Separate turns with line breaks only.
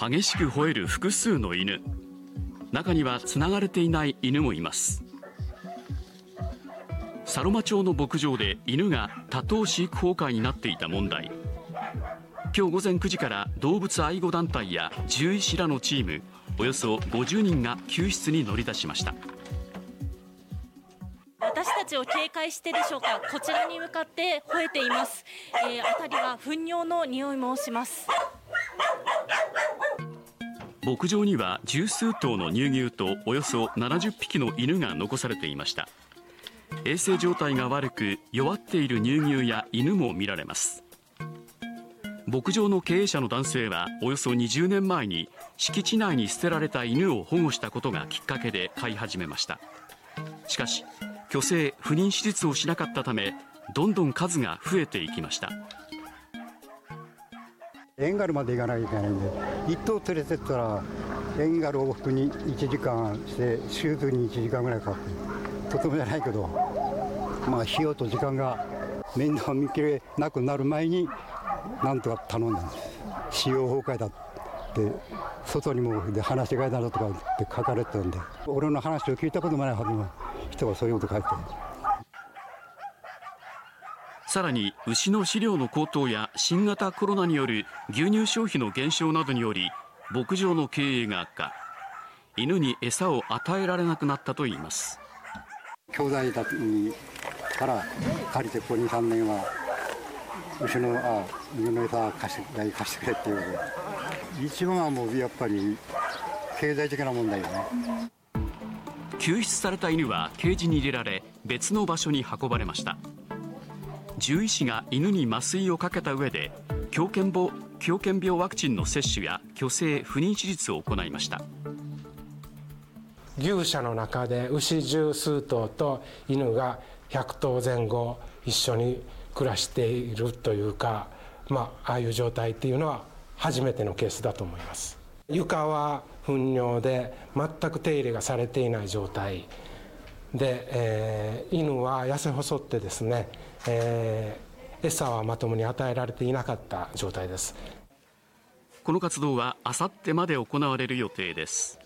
激しく吠える複数の犬。中にはつながれていない犬もいます。佐呂間町の牧場で犬が多頭飼育崩壊になっていた問題。今日午前9時から動物愛護団体や獣医師らのチームおよそ50人が救出に乗り出しました。
私たちを警戒してでしょうかこちらに向かって吠えています、えー、辺りは糞尿の匂いもします。
牧場には十数頭の乳牛とおよそ70匹の犬が残されていました。衛生状態が悪く弱っている乳牛や犬も見られます。牧場の経営者の男性はおよそ20年前に敷地内に捨てられた犬を保護したことがきっかけで飼い始めました。しかし去勢不妊手術をしなかったためどんどん数が増えていきました。
遠軽まで行かなきゃいけないんで1頭連れてったら遠軽往復に1時間して手術に1時間ぐらいかかってとてもじゃないけどまあ費用と時間が面倒見きれなくなる前になんとか頼んだんです。使用崩壊だって外にもで話し飼いだとかって書かれてたんで俺の話を聞いたこともないはずの人がそういうこと書いて
さらに牛の飼料の高騰や新型コロナによる牛乳消費の減少などにより牧場の経営が悪化。犬に餌を与えられなくなったといいます。
兄弟たちから借りてここ23年は牛のあ犬の餌貸して貸してくれっていうことで。一番はもうやっぱり経済的な問題よね。
救出された犬はケージに入れられ別の場所に運ばれました獣医師が犬に麻酔をかけた上で狂犬病狂犬病ワクチンの接種や去勢不妊手術を行いました。
牛舎の中で牛十数頭と犬が100頭前後一緒に暮らしているというか、まあ、ああいう状態っていうのは初めてのケースだと思います。床は糞尿で全く手入れがされていない状態。で、えー、犬は痩せ細ってですね、えー、餌はまともに与えられていなかった状態です。
この活動はあさってまで行われる予定です。